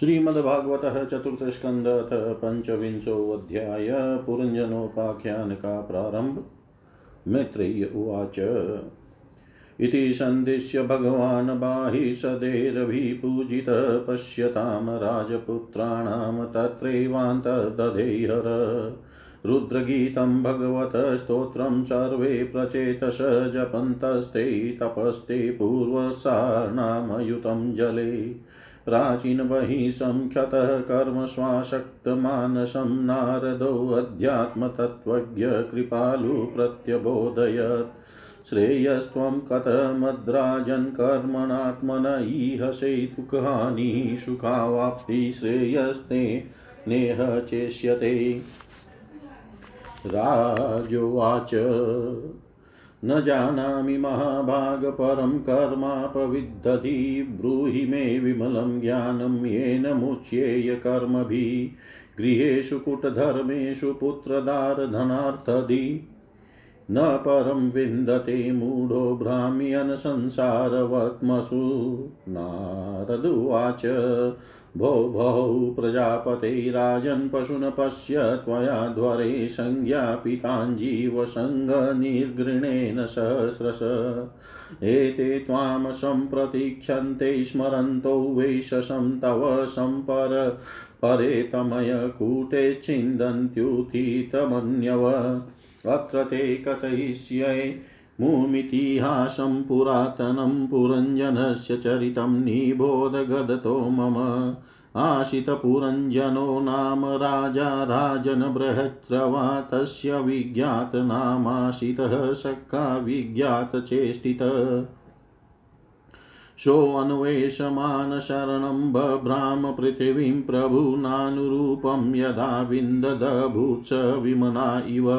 श्रीमद्भागवत चतुर्थ स्कंद पंचविंशोऽध्याय पुरञ्जनोपाख्यान का प्रारंभ मैत्रेय उवाच। इति सन्दिश्य भगवान् बाहि सदेरभिपूजितः पश्यतां राजपुत्राणां तत्रैवान्तर्दधेहर। रुद्रगीतं भगवतस्तोत्रं सर्वे प्रचेतस जपन्तस्ते तपस्ते पूर्वसार्णामयुतं जले। प्राचीनबहिः संख्यतः कर्मस्वाशक्तमानसं कृपालु प्रत्यबोधयत्। श्रेयस्त्वं कथमद्राजन् कर्मणात्मन ईहसे दुःखानि सुखावाप्ति श्रेयस्ते नेह चेष्यते। राजोवाच। न जानामि महाभागपरं कर्मापविद्धति, ब्रूहि मे विमलं ज्ञानं येन मुच्येय कर्मभिः। गृहेषु कुटधर्मेषु पुत्रदारधनार्थदि। न परं विन्दते मूढो भ्राम्यन्संसारवत्मसु नारदुवाच भो भौ प्रजापते राजन् पशून् पश्य त्वया ध्वरे संज्ञापिताञ्जीवसङ्गनिर्घृणेन सहस्रश। एते त्वां सम्प्रतीक्षन्ते स्मरन्तो वैशसं तव सम्पर। परे तमयकूटे छिन्दन्त्युत्थितमन्यव अत्र ते कथयिष्ये मुमितिहासं पुरातनं पुरञ्जनस्य चरितं निबोधगदतो मम। आशितपुरञ्जनो नाम राजा राजनबृहत्रवा तस्य विज्ञातनामाशितः सक्का विज्ञातचेष्टितः। सोऽन्वेषमान् शरणं बभ्राम पृथिवीं प्रभुनानुरूपं यदा विन्ददभूत्स विमना इव।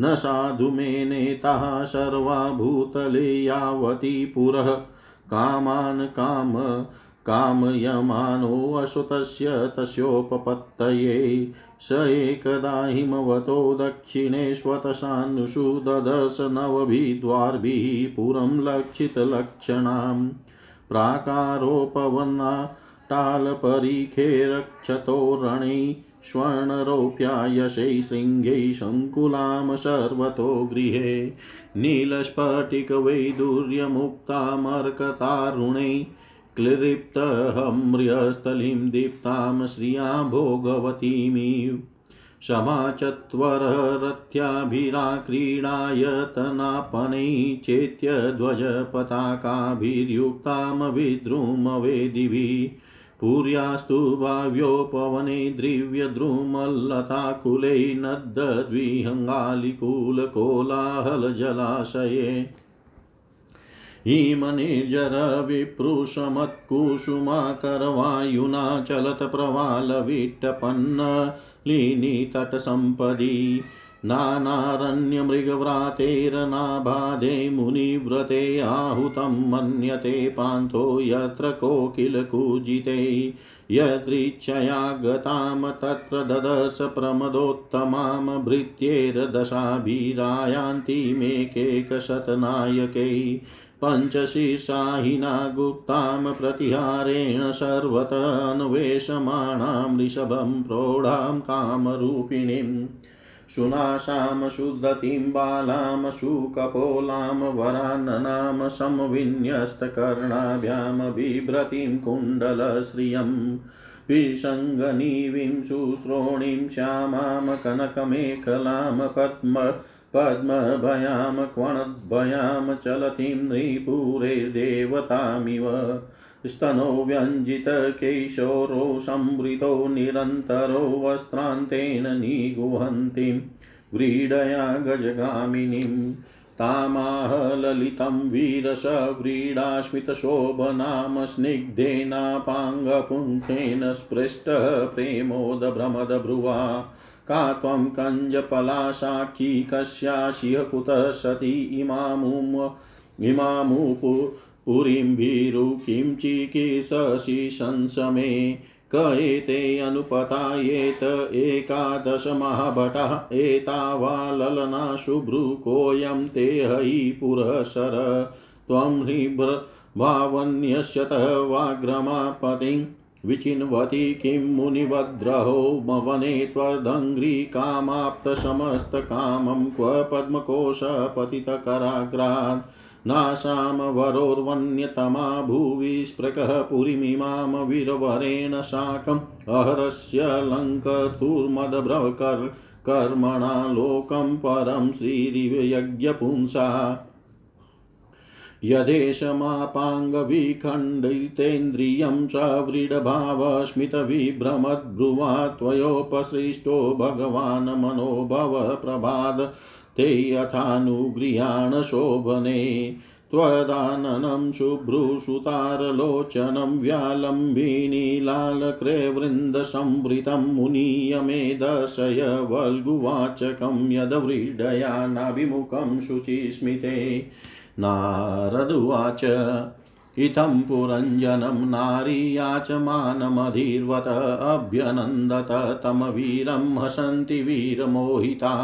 न साधु मे नेताः सर्वा भूतले यावती पुरः। कामान् काम कामयमानोऽश्वतस्य तस्योपपत्तये। स एकदा हिमवतो दक्षिणेष्वतशानुषु ददश नवभिद्वार्भिः पुरं लक्षितलक्षणाम्। प्राकारोपवनाटालपरीखे रक्षतो रणे स्वर्णरौप्यायशै शृङ्गै सङ्कुलां सर्वतो गृहे नीलस्फटिकवैदुर्यमुक्तामर्कतारुणे क्लिरिप्तहम्र्यस्थलीं दीप्तां श्रिया भोगवतीमिव समाचत्वररथ्याभिराक्रीडायतनापनै चेत्यध्वजपताकाभिर्युक्तां विद्रुमवेदिभिः पुर्यास्तु भाव्योपवने द्रिव्यद्रुमल्लताकुलै नद्दद्विहङ्गालिकुलकोलाहलजलाशये हिमनिर्जरविप्रुषमत्कुसुमाकरवायुना चलत्प्रवालविट्टपन्नलिनीतटसम्पदि। नानारण्यमृगव्रातेरनाबाधे मुनिव्रते आहूतं मन्यते पान्थो यत्र कोकिलकूजिते यदृच्छया गतां तत्र ददश प्रमदोत्तमां भृत्यैर्दशाभिरायान्तिमेकेकशतनायकै पञ्चशीर्षाहिना गुप्तां प्रतिहारेण सर्वतन्वेषमाणां ऋषभं प्रौढां कामरूपिणीम्। सुनाशां शुद्धतिं बालां सुकपोलां वराननां संविन्यस्तकर्णाभ्यां बिभ्रतीं कुण्डलश्रियम् विसङ्गनीवीं शुश्रोणीं श्यामां कनकमेखलां पद्म पद्मभयां क्वणद्भयां चलतीं नृपुरे देवतामिव स्तनो व्यञ्जितकैशोरो संवृतो निरन्तरो वस्त्रान्तेन निगुहन्तीं व्रीडया गजगामिनीं तामाह ललितं वीरसव्रीडास्मितशोभनां स्निग्धेनापाङ्गपुङ्खेन स्पृष्टः प्रेमोदभ्रमदभ्रुवा का त्वं कञ्जपलासाक्षी कस्याशिह कुतः सती इमामुम इमामुपु पुरीम्भिरुकिं चिकीर्षसि शंसमे क एते अनुपतायेत एकादशमहाभटः एतावा ललना शुभ्रुकोऽयं ते हयि पुरःसर। त्वं ह्रीभ्र भावन्यस्यतः वाग्रमापतिं विचिन्वति किं मुनिवद्रहो वने त्वदङ्घ्रिकामाप्तसमस्तकामं क्व पद्मकोशपतितकराग्रात् नासां वरोर्वन्यतमा भुवि स्पृकः पुरीमिमां वीरवरेण साकम् अहरस्य लङ्कर्तुर्मदभ्रकर् कर्मणा लोकं परं श्रीरिवयज्ञपुंसा। यदेशमापाङ्गविखण्डितेन्द्रियं सव्रीडभावस्मितविभ्रमद्भ्रुवा त्वयोपसृष्टो भगवान् मनोभव प्रभाद ते यथानुगृहाण शोभने त्वदाननं शुभ्रुसुतारलोचनं व्यालम्बिनीलालक्रयवृन्दसंवृतं मुनीयमे दर्शय वल्गुवाचकं यद्व्रीडया नाभिमुखं शुचिस्मिते। नारदुवाच इत्थं पुरञ्जनं नारी याचमानमधीर्वत अभ्यनन्दत तमवीरं हसन्ति वीरमोहिता।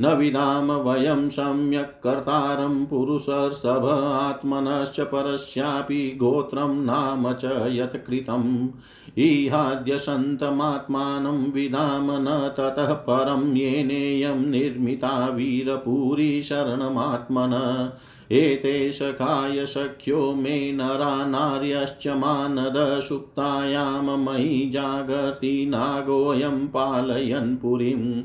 न विदाम वयं सम्यक् कर्तारं पुरुषर्षभ आत्मनश्च परस्यापि गोत्रं नाम च यत्कृतम् इहाद्यसन्तमात्मानं विदाम न ततः परं येनेयं निर्मिता वीरपुरी शरणमात्मन। एते सखाय सख्यो मे नरा नार्यश्च मानदसुप्तायां मयि जागर्ति नागोऽयं पालयन् पुरीम्।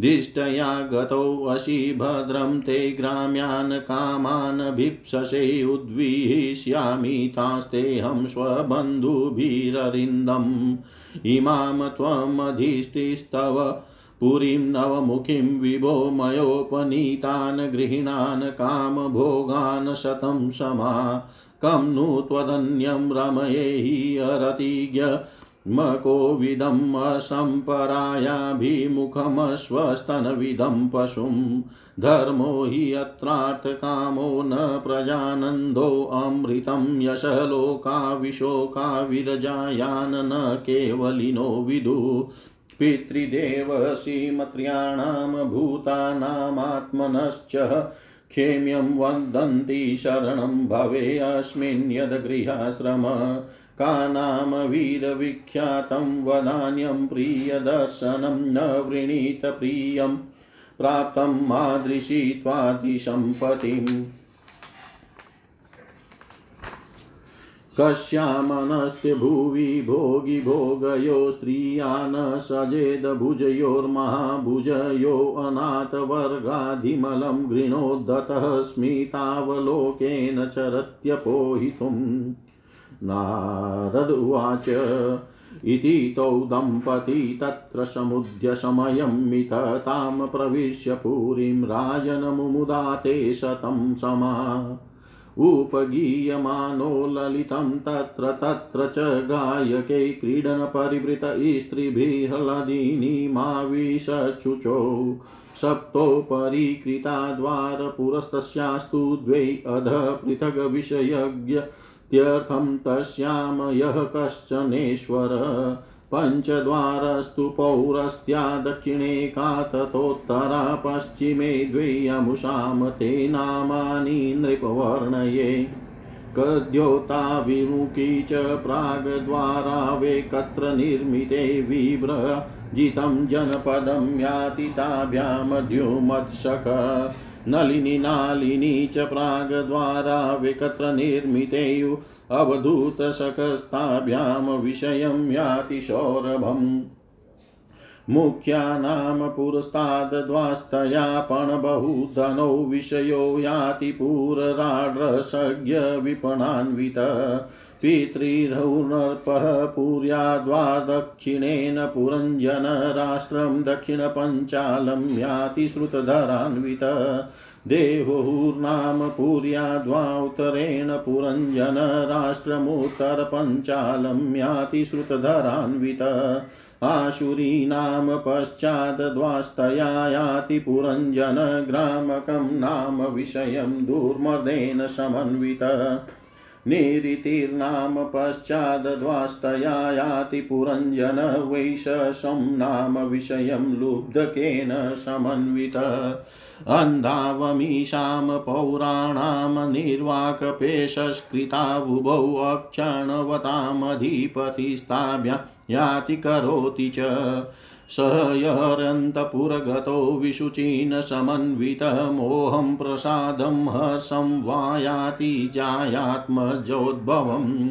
दिष्टया गतोऽसि भद्रं ते ग्राम्यान् कामान् भिप्ससे उद्विहिष्यामि तास्तेऽहं स्वबन्धुभिररिन्दम्। इमां त्वमधिष्ठिस्तव पुरीं नवमुखीं विभो मयोपनीतान् गृहीणान् कामभोगान् शतं समा। कं नु त्वदन्यं रमयेहि अरतिज्ञ मकोविदम् असम्परायाभिमुखमश्वस्तनविदं पशुं। धर्मो हि अत्रार्थकामो न प्रजानन्दोऽमृतं यशः लोकाविशोकाविरजायान् न केवलिनो विदु। पितृदेवसीमत्र्याणां भूतानामात्मनश्च क्षेम्यं वदन्ति शरणं भवेऽस्मिन् यद्गृहाश्रम। का नाम वीरविख्यातं वदान्यं प्रियदर्शनं न वृणीत प्रियं प्राप्तं मादृशी त्वादिसम्पत्तिम् कस्यामनस्ते भुवि भोगि भोगयो स्त्रिया न सजेद भुजयोर्महाभुजयो अनाथवर्गाधिमलं गृणोद्धतः स्मितावलोकेन चरत्यपोहितुम्। नारद उवाच। इति तौ दम्पती तत्र समुद्य समयं मिततां प्रविश्य पुरीं राजनमुमुदाते शतं समा। उपगीयमानो ललितं तत्र तत्र च गायकै क्रीडनपरिवृत स्त्रीभिर्हलदिनीमाविशचुचौ सप्तोपरिकृता द्वारपुरस्तस्यास्तु द्वै अधः पृथग्विषयज्ञ इत्यर्थं तस्यां यः कश्चनेश्वर। पञ्चद्वारस्तु पौरस्त्या दक्षिणे का ततोत्तरा पश्चिमे द्वे अमुषां ते नामानि नृपवर्णये। कद्योताभिमुखी च प्राग्द्वारावेकत्र निर्मिते विव्रजितं जनपदं याति ताभ्यामद्युमत्सक। नलिनी च प्रागद्वारा विकत्र निर्मिते अवधूतशकस्ताभ्यां विषयं याति सौरभम् मुख्यानां पुरस्ताद्वास्तया पणबहुधनौ विषयो याति पुरराड्रसज्ञ पितृर्हुनर्पः पुर्याद्वा दक्षिणेन पुरञ्जन राष्ट्रं दक्षिणपञ्चालं याति श्रुतधरान्वित देवहुर्नाम पुर्याद्वा उत्तरेण पुरञ्जन याति श्रुतधरान्वित आशुरीनाम पश्चाद्वास्तया याति पुरञ्जन नाम विषयं दुर्मदेन समन्वित। निरितिर्नाम पश्चादद्वास्तया याति पुरञ्जन वैशसं नाम विषयं लुब्धकेन समन्वित। अन्धावमीशां पौराणां निर्वाकपेशस्कृता बुभौ अक्षणवतामधिपतिस्ताभ्या याति करोति च। स विशुचीन समन्वितमोहं प्रसादं हसंवायाति जायात्मजोद्भवम्।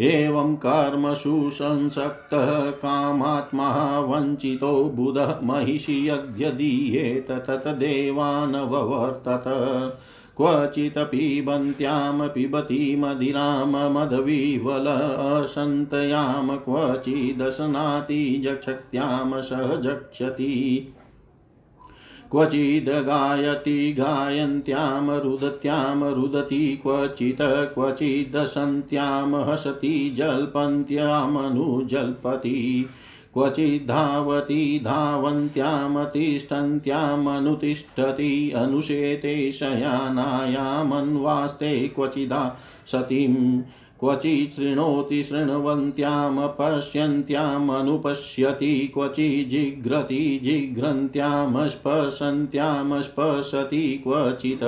एवं कर्मसु संसक्तः कामात्मा वञ्चितो बुधः महिषि यद्यदीयेत ततदेवानववर्तत। क्वचिदपि पिबति मदिरां मदविवलसन्तयां क्वचिदशनाति जक्षत्यां सह जक्षति क्वचिद् गायति गायन्त्यां रुदत्यां रुदति क्वचित् क्वचिदसन्त्यां हसति जल्पन्त्यामनुजल्पति क्वचिद्धावति धावन्त्यामतिष्ठन्त्यामनुतिष्ठति अनुशेते शयानायामन्वास्ते क्वचिदा सतीम् क्वचि शृणोति शृण्वन्त्यां पश्यन्त्यामनुपश्यति क्वचि जिघ्रति जिघ्रन्त्यां स्पशन्त्यां स्पशति क्वचित्।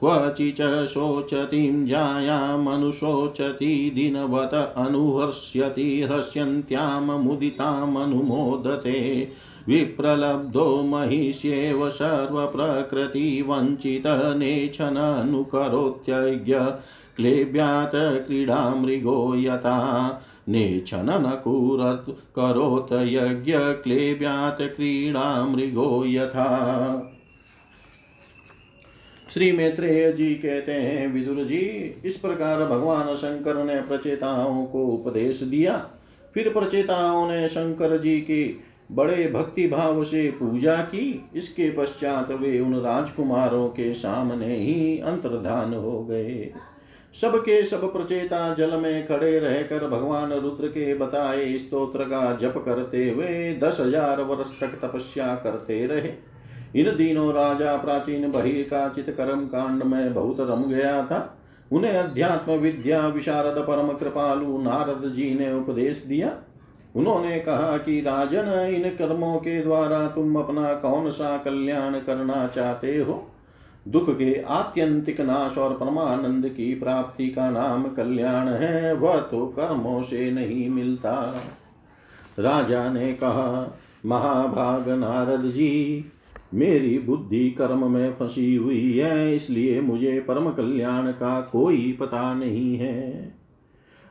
क्वचि च शोचतीं जायामनुशोचति दिनवत अनुहर्ष्यति हृष्यन्त्यां मुदितामनुमोदते। विप्रलब्धो महिष्येव सर्वप्रकृतिवञ्चितनेच्छननुकरोत्यज्ञ क्लेब्यात् क्रीडामृगो यथा नेच्छननकुरत् करोत् यज्ञ क्लेब्यात् क्रीडामृगो यथा श्री मैत्रेय जी कहते हैं, विदुर जी, इस प्रकार भगवान शंकर ने प्रचेताओं को उपदेश दिया। फिर प्रचेताओं ने शंकर जी की बड़े भक्ति भाव से पूजा की। इसके पश्चात वे उन राजकुमारों के सामने ही अंतर्धान हो गए। सबके सब प्रचेता जल में खड़े रहकर भगवान रुद्र के बताए स्तोत्र का जप करते हुए दस हज़ार वर्ष तक तपस्या करते रहे। इन दिनों राजा प्राचीन बहिर का चित कर्म कांड में बहुत रम गया था। उन्हें अध्यात्म विद्या विशारद परम कृपालु नारद जी ने उपदेश दिया। उन्होंने कहा कि राजन, इन कर्मों के द्वारा तुम अपना कौन सा कल्याण करना चाहते हो? दुख के आत्यंतिक नाश और परमानंद की प्राप्ति का नाम कल्याण है, वह तो कर्मों से नहीं मिलता। राजा ने कहा, महाभाग नारद जी मेरी बुद्धि कर्म में फंसी हुई है, इसलिए मुझे परम कल्याण का कोई पता नहीं है।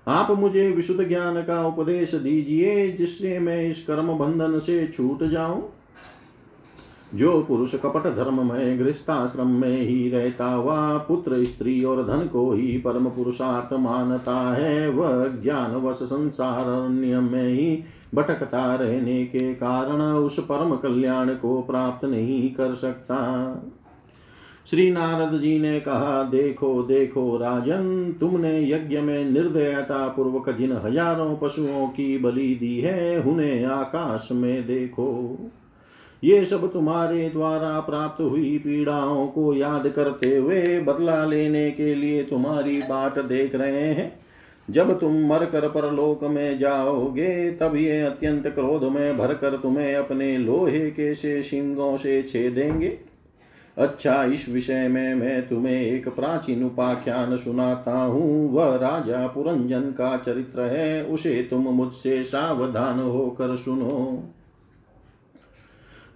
आप मुझे विशुद्ध ज्ञान का उपदेश दीजिए, जिससे मैं इस कर्म बंधन से छूट जाऊँ। जो पुरुष कपट धर्म में, गृहस्थाश्रम में ही रहता हुआ, पुत्र, स्त्री और धन को ही परम पुरुषार्थ मानता है, वह ज्ञान वश संसार में ही भटकता रहने के कारण उस परम कल्याण को प्राप्त नहीं कर सकता। श्री नारद जी ने कहा, देखो देखो राजन, तुमने यज्ञ में निर्दयता पूर्वक जिन हज़ारों पशुओं की बलि दी है, उन्हें आकाश में देखो। ये सब तुम्हारे द्वारा प्राप्त हुई पीड़ाओं को याद करते हुए बदला लेने के लिए तुम्हारी बाट देख रहे हैं। जब तुम मर कर परलोक में जाओगे, तब ये अत्यंत क्रोध में भरकर तुम्हें अपने लोहे के से सिंगों से छेदेंगे। अच्छा इस विषय में मैं तुम्हें एक प्राचीन उपाख्यान सुनाता हूँ। वह राजा पुरंजन का चरित्र है, उसे तुम मुझसे सावधान होकर सुनो।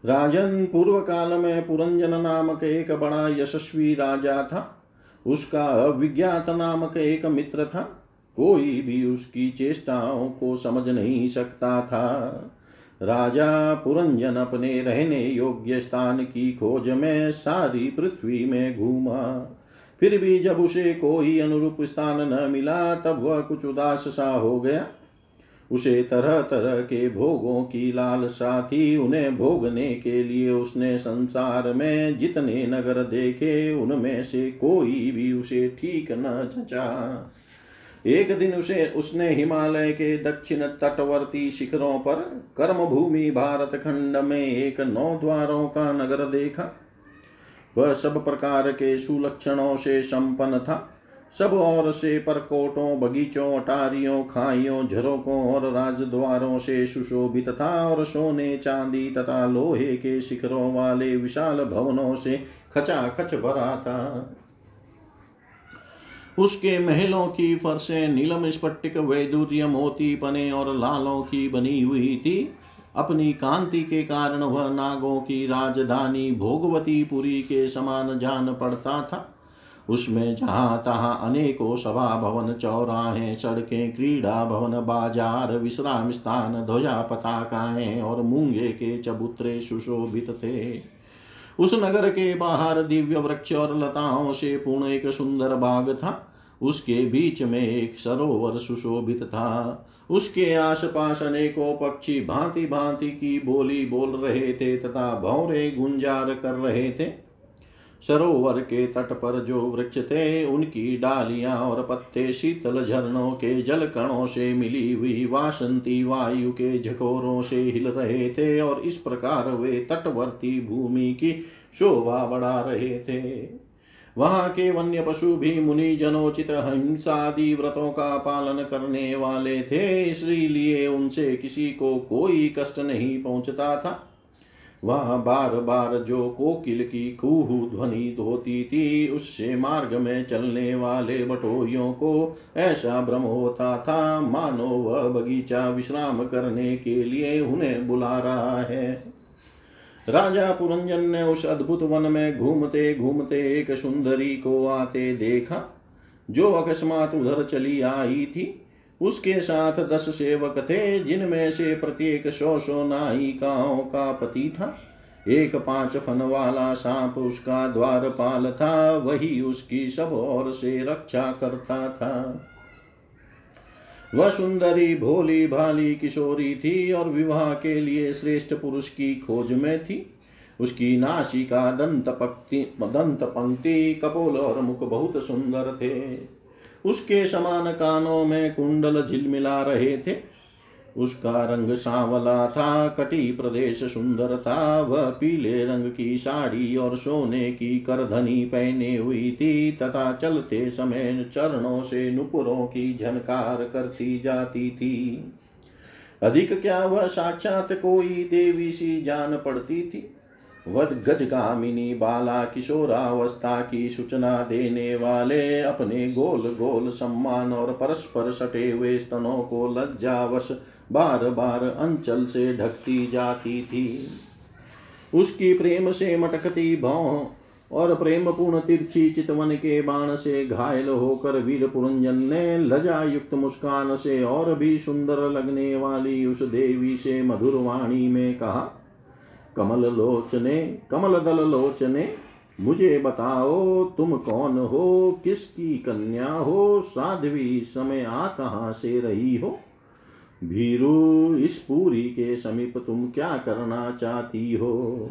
राजन, पूर्व काल में पुरंजन नामक एक बड़ा यशस्वी राजा था। उसका अविज्ञात नामक एक मित्र था। कोई भी उसकी चेष्टाओं को समझ नहीं सकता था। राजा पुरंजन अपने रहने योग्य स्थान की खोज में सारी पृथ्वी में घूमा। फिर भी जब उसे कोई अनुरूप स्थान न मिला, तब वह कुछ उदास सा हो गया। उसे तरह तरह के भोगों की लालसा थी। उन्हें भोगने के लिए उसने संसार में जितने नगर देखे, उनमें से कोई भी उसे ठीक न जचा एक दिन उसे, उसने हिमालय के दक्षिण तटवर्ती शिखरों पर कर्म भूमि भारत खंड में एक नौ द्वारों का नगर देखा। वह सब प्रकार के सुलक्षणों से संपन्न था। सब और से परकोटों, बगीचों, अटारियों, खाइयों झरोकों और राजद्वारों से सुशोभित था और सोने, चांदी तथा लोहे के शिखरों वाले विशाल भवनों से खचाखच भरा था। उसके महलों की फर्शें नीलम स्फटिक वैदुर्य मोती पने और लालों की बनी हुई थी। अपनी कांति के कारण वह नागों की राजधानी भोगवती पुरी के समान जान पड़ता था। उसमें जहाँ तहाँ अनेकों सभा भवन, चौराहे, सड़कें, क्रीड़ा भवन, बाज़ार, विश्राम स्थान, ध्वजा पताकाएँ और मूँगे के चबूतरे सुशोभित थे। उस नगर के बाहर दिव्य वृक्ष और लताओं से पूर्ण एक सुंदर बाग था। उसके बीच में एक सरोवर सुशोभित था। उसके आसपास अनेकों पक्षी भांति भांति की बोली बोल रहे थे तथा भौरे गुंजार कर रहे थे। सरोवर के तट पर जो वृक्ष थे, उनकी डालियाँ और पत्ते शीतल झरनों के जल कणों से मिली हुई वासंती वायु के झकोरों से हिल रहे थे और इस प्रकार वे तटवर्ती भूमि की शोभा बढ़ा रहे थे। वहाँ के वन्य पशु भी मुनि जनोचित हिंसादि व्रतों का पालन करने वाले थे, इसलिए उनसे किसी को कोई कष्ट नहीं पहुँचता था। वहाँ बार बार जो कोकिल की कुहू ध्वनि होती थी, उससे मार्ग में चलने वाले बटोरियों को ऐसा भ्रम होता था, मानो वह बगीचा विश्राम करने के लिए उन्हें बुला रहा है। राजा पुरंजन ने उस अद्भुत वन में घूमते घूमते एक सुंदरी को आते देखा, जो अकस्मात उधर चली आई थी। उसके साथ दस सेवक थे, जिनमें से प्रत्येक सौ सौ नायिकाओं का पति था। एक पाँच फन वाला सांप उसका द्वारपाल था, वही उसकी सब ओर से रक्षा करता था। वह सुंदरी भोली भाली किशोरी थी और विवाह के लिए श्रेष्ठ पुरुष की खोज में थी। उसकी नासिका दंत पंक्ति दंत पंक्ति कपोल और मुख बहुत सुंदर थे। उसके समान कानों में कुंडल झिलमिला रहे थे। उसका रंग सांवला था, कटी प्रदेश सुंदर था। वह पीले रंग की साड़ी और सोने की करधनी पहने हुई थी तथा चलते समय चरणों से नुपुरों की झनकार करती जाती थी। अधिक क्या वह साक्षात कोई देवी सी जान पड़ती थी? वध गजगामिनी बाला किशोरावस्था की सूचना देने वाले अपने गोल गोल सम्मान और परस्पर सटे हुए स्तनों को लज्जावश बार बार अंचल से ढकती जाती थी। उसकी प्रेम से मटकती भाव और प्रेम पूर्ण तिरछी चितवन के बाण से घायल होकर वीर पुरंजन ने लजा युक्त मुस्कान से और भी सुंदर लगने वाली उस देवी से मधुर वाणी में कहा कमल लोचने कमल दल लोचने मुझे बताओ तुम कौन हो, किसकी कन्या हो, साध्वी समय आ कहाँ से रही हो? भीरु, इस पूरी के समीप तुम क्या करना चाहती हो?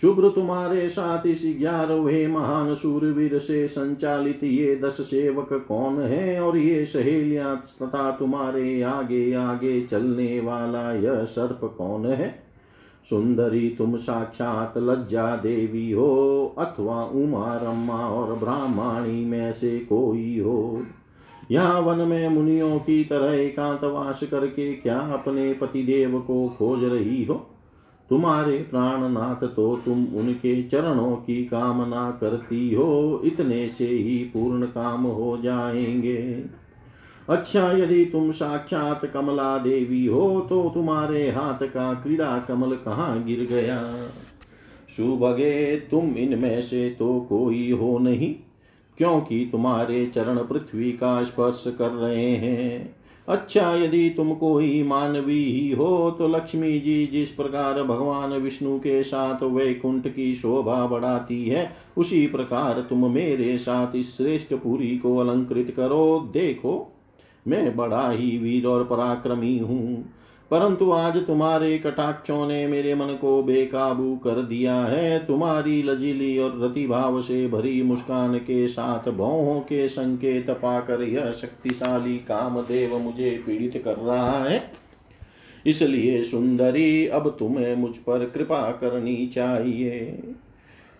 शुभ्र तुम्हारे साथ इस ग्यारहवे महान सूरवीर से संचालित ये दस सेवक कौन है और ये सहेलियाँ तथा तुम्हारे आगे आगे चलने वाला यह सर्प कौन है? सुंदरी तुम साक्षात लज्जा देवी हो, अथवा उमा, रम्मा और ब्राह्मणी में से कोई हो। यहाँ वन में मुनियों की तरह एकांतवास करके क्या अपने पतिदेव को खोज रही हो? तुम्हारे प्राणनाथ तो तुम उनके चरणों की कामना करती हो, इतने से ही पूर्ण काम हो जाएँगे। अच्छा यदि तुम साक्षात कमला देवी हो तो तुम्हारे हाथ का क्रीड़ा कमल कहाँ गिर गया? सुभगे तुम इनमें से तो कोई हो नहीं, क्योंकि तुम्हारे चरण पृथ्वी का स्पर्श कर रहे हैं। अच्छा यदि तुम कोई मानवी ही हो तो लक्ष्मी जी जिस प्रकार भगवान विष्णु के साथ वैकुंठ की शोभा बढ़ाती है, उसी प्रकार तुम मेरे साथ इस श्रेष्ठ पुरी को अलंकृत करो। देखो मैं बड़ा ही वीर और पराक्रमी हूँ। परंतु आज तुम्हारे कटाक्षों ने मेरे मन को बेकाबू कर दिया है। तुम्हारी लजीली और रतिभाव से भरी मुस्कान के साथ भौहों के संकेत पाकर यह शक्तिशाली कामदेव मुझे पीड़ित कर रहा है। इसलिए सुंदरी, अब तुम्हें मुझ पर कृपा करनी चाहिए।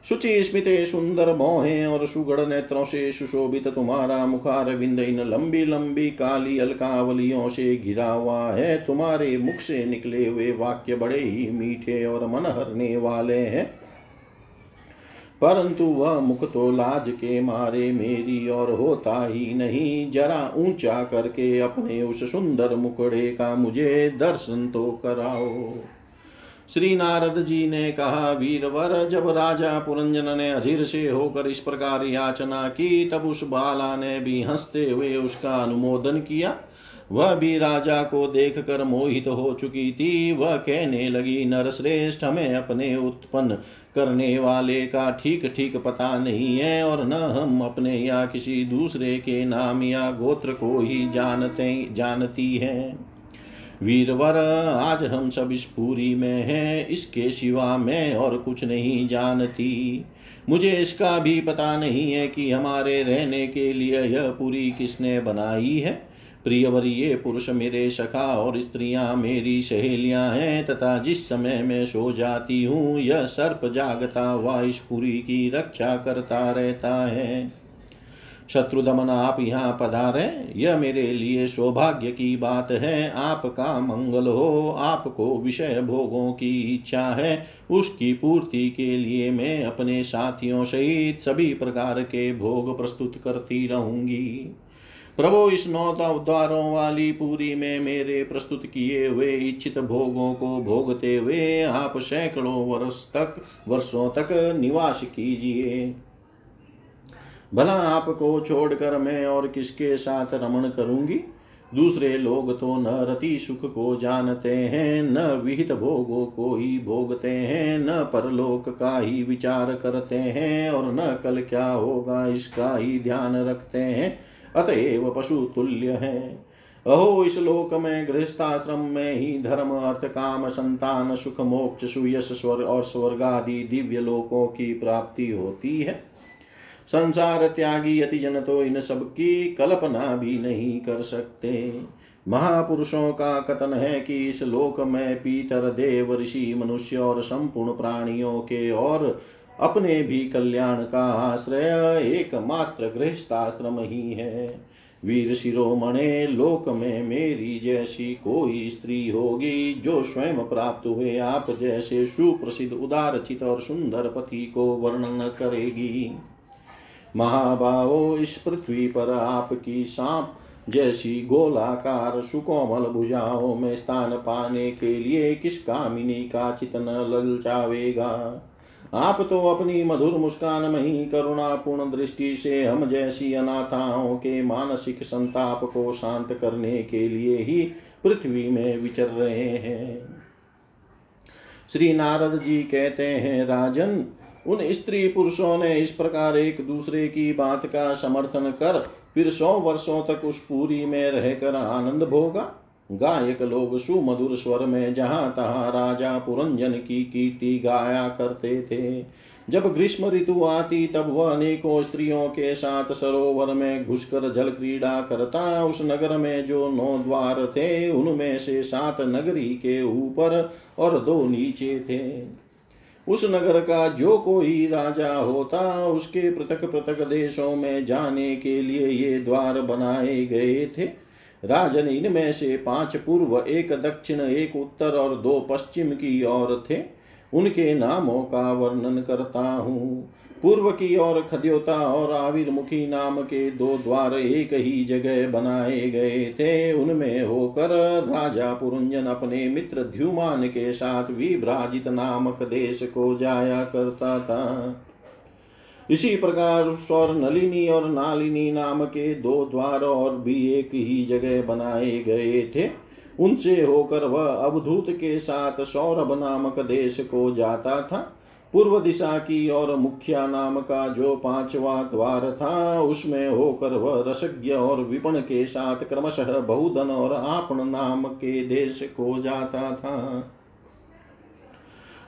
शुचि स्मित सुंदर मोहे और सुगढ़ नेत्रों से सुशोभित तुम्हारा मुखार विंद इन लंबी लंबी काली अलकावलियों से घिरा हुआ है। तुम्हारे मुख से निकले हुए वाक्य बड़े ही मीठे और मन हरने वाले हैं। परंतु वह मुख तो लाज के मारे मेरी और होता ही नहीं। जरा ऊँचा करके अपने उस सुंदर मुखड़े का मुझे दर्शन तो कराओ। श्री नारद जी ने कहा, वीरवर, जब राजा पुरंजन ने अधीर से होकर इस प्रकार याचना की, तब उस बाला ने भी हँसते हुए उसका अनुमोदन किया। वह भी राजा को देख कर मोहित हो चुकी थी। वह कहने लगी, नरश्रेष्ठ, हमें अपने उत्पन्न करने वाले का ठीक ठीक पता नहीं है, और न हम अपने या किसी दूसरे के नाम या गोत्र को ही जानते, जानती हैं। वीरवर, आज हम सब इस पूरी में हैं, इसके सिवा मैं और कुछ नहीं जानती। मुझे इसका भी पता नहीं है कि हमारे रहने के लिए यह पूरी किसने बनाई है। प्रियवर, ये पुरुष मेरे सखा और स्त्रियाँ मेरी सहेलियाँ हैं, तथा जिस समय मैं सो जाती हूँ, यह सर्प जागता हुआ इस पुरी की रक्षा करता रहता है। शत्रुदमन आप यहाँ पधारे, यह मेरे लिए सौभाग्य की बात है। आपका मंगल हो, आपको विषय भोगों की इच्छा है। उसकी पूर्ति के लिए मैं अपने साथियों सहित सभी प्रकार के भोग प्रस्तुत करती रहूँगी। प्रभु, इस नौ द्वारों वाली पूरी में मेरे प्रस्तुत किए हुए इच्छित भोगों को भोगते हुए आप सैकड़ों वर्ष तक, वर्षों तक निवास कीजिए। भला आपको छोड़कर मैं और किसके साथ रमण करूँगी? दूसरे लोग तो न रति सुख को जानते हैं, न विहित भोगों को ही भोगते हैं, न परलोक का ही विचार करते हैं और न कल क्या होगा इसका ही ध्यान रखते हैं। अतएव पशु तुल्य है। अहो, इस लोक में, गृहस्थाश्रम में ही धर्म, अर्थ, काम, संतान, सुख, मोक्ष, सुयश, स्वर और स्वर्ग आदि दिव्य लोकों की प्राप्ति होती है। संसार त्यागी अतिजन तो इन सब की कल्पना भी नहीं कर सकते। महापुरुषों का कथन है कि इस लोक में पीतर देव, ऋषि, मनुष्य और संपूर्ण प्राणियों के और अपने भी कल्याण का आश्रय एकमात्र गृहस्थाश्रम ही है। वीर शिरोमणे, लोक में मेरी जैसी कोई स्त्री होगी जो स्वयं प्राप्त हुए आप जैसे सुप्रसिद्ध उदारचित और सुंदर पति को वर्णन करेगी। महाभावो इस पृथ्वी पर आपकी सांप जैसी गोलाकार सुकोमल भुजाओं में स्थान पाने के लिए किस कामिनी का चितन ललचावेगा आप तो अपनी मधुर मुस्कान में ही करुणापूर्ण दृष्टि से हम जैसी अनाथाओं के मानसिक संताप को शांत करने के लिए ही पृथ्वी में विचर रहे हैं। श्री नारद जी कहते हैं, राजन उन स्त्री पुरुषों ने इस प्रकार एक दूसरे की बात का समर्थन कर, फिर सौ वर्षों तक उस पूरी में रहकर आनंद भोगा। गायक लोग सुमधुर स्वर में जहाँ तहां राजा पुरंजन की कीर्ति गाया करते थे। जब ग्रीष्म ऋतु आती, तब वह अनेकों स्त्रियों के साथ सरोवर में घुसकर जल क्रीड़ा करता। उस नगर में जो नौ द्वार थे, उनमें से सात नगरी के ऊपर और दो नीचे थे। उस नगर का जो कोई राजा होता, उसके पृथक पृथक देशों में जाने के लिए ये द्वार बनाए गए थे। राजन इनमें से पाँच पूर्व, एक दक्षिण, एक उत्तर और दो पश्चिम की ओर थे। उनके नामों का वर्णन करता हूँ। पूर्व की ओर खद्योता और आविर मुखी नाम के दो द्वार एक ही जगह बनाए गए थे। उनमें होकर राजा पुरुंजन अपने मित्र ध्युमान के साथ विभ्राजित नामक देश को जाया करता था। इसी प्रकार स्वर नलिनी और नालिनी नाम के दो द्वार और भी एक ही जगह बनाए गए थे। उनसे होकर वह अवधूत के साथ सौरभ नामक देश को जाता था। पूर्व दिशा की और मुखिया नाम का जो पांचवा द्वार था, उसमें होकर वह रसज्ञ और विपण के साथ क्रमशः बहुधन और आपण नाम के देश को जाता था।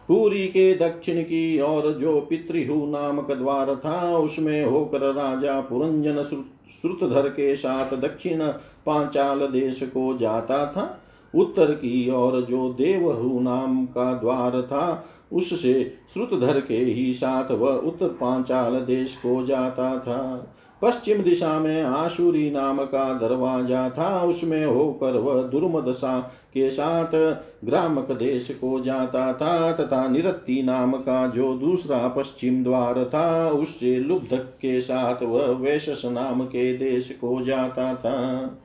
पूरी के दक्षिण की और जो पितृहु नामक द्वार था, उसमें होकर राजा पुरंजन श्रुतधर के साथ दक्षिण पांचाल देश को जाता था। उत्तर की और जो देवहु नाम का द्वार था उससे श्रुतधर के ही साथ वह उत्तर पांचाल देश को जाता था। पश्चिम दिशा में आशुरी नाम का दरवाज़ा था। उसमें होकर वह दुर्मदशा के साथ ग्रामक देश को जाता था तथा निरत्ति नाम का जो दूसरा पश्चिम द्वार था, उससे लुब्धक के साथ वह वैशस नाम के देश को जाता था।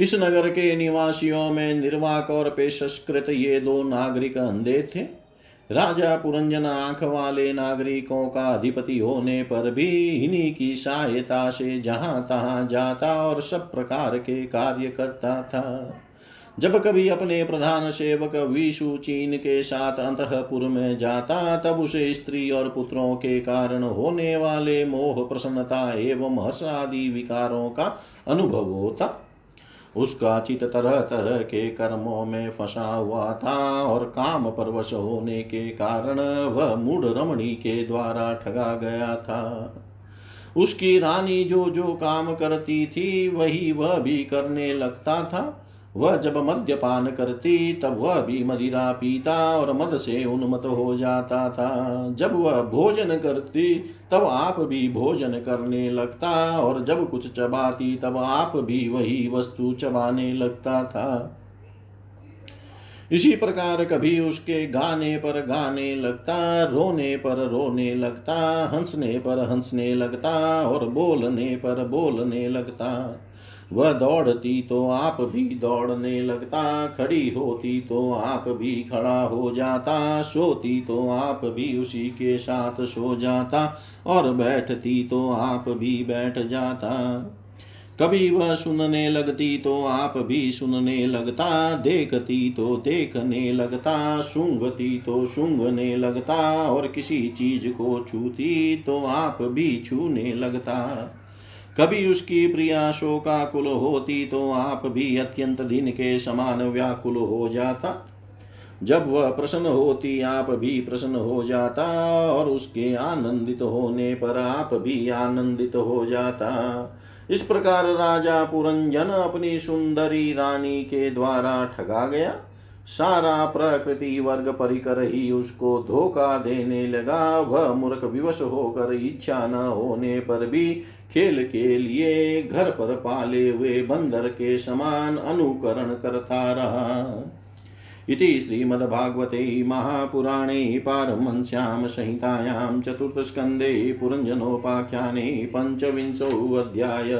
इस नगर के निवासियों में निर्वाक और पेशस्कृत ये दो नागरिक अंधे थे। राजा पुरंजन आँख वाले नागरिकों का अधिपति होने पर भी इन्हीं की सहायता से जहाँ तहां जाता और सब प्रकार के कार्य करता था। जब कभी अपने प्रधान सेवक विशु चीन के साथ अंतपुर में जाता, तब उसे स्त्री और पुत्रों के कारण होने वाले मोह प्रसन्नता एवं हर्ष आदि विकारों का अनुभव होता। उसका चित तरह तरह के कर्मों में फंसा हुआ था और काम परवश होने के कारण वह मूड रमणी के द्वारा ठगा गया था। उसकी रानी जो जो काम करती थी, वही वह भी करने लगता था। वह जब मद्यपान करती, तब वह भी मदिरा पीता और मद से उन्मत हो जाता था। जब वह भोजन करती, तब आप भी भोजन करने लगता और जब कुछ चबाती, तब आप भी वही वस्तु चबाने लगता था। इसी प्रकार कभी उसके गाने पर गाने लगता, रोने पर रोने लगता, हंसने पर हंसने लगता और बोलने पर बोलने लगता। वह दौड़ती तो आप भी दौड़ने लगता, खड़ी होती तो आप भी खड़ा हो जाता, सोती तो आप भी उसी के साथ सो जाता और बैठती तो आप भी बैठ जाता। कभी वह सुनने लगती तो आप भी सुनने लगता, देखती तो देखने लगता, सूंघती तो सूंघने लगता और किसी चीज़ को छूती तो आप भी छूने लगता। कभी उसकी प्रिया शोकाकुल होती तो आप भी अत्यंत दिन के समान व्याकुल हो जाता। जब वह प्रसन्न होती, आप भी प्रसन्न हो जाता और उसके आनंदित होने पर आप भी आनंदित हो जाता। इस प्रकार राजा पुरंजन अपनी सुंदरी रानी के द्वारा ठगा गया। सारा प्रकृति वर्ग परिकर ही उसको धोखा देने लगा। वह मूर्ख विवश होकर इच्छा न होने पर भी खेल के लिए घर पर पाले हुए बंदर के समान अनुकरण करता रहा। इति श्रीमद्भागवते महापुराणे पारमंस्यां संहितायां चतुर्थस्कन्धे पुरञ्जनोपाख्याने पञ्चविंशोऽध्याय।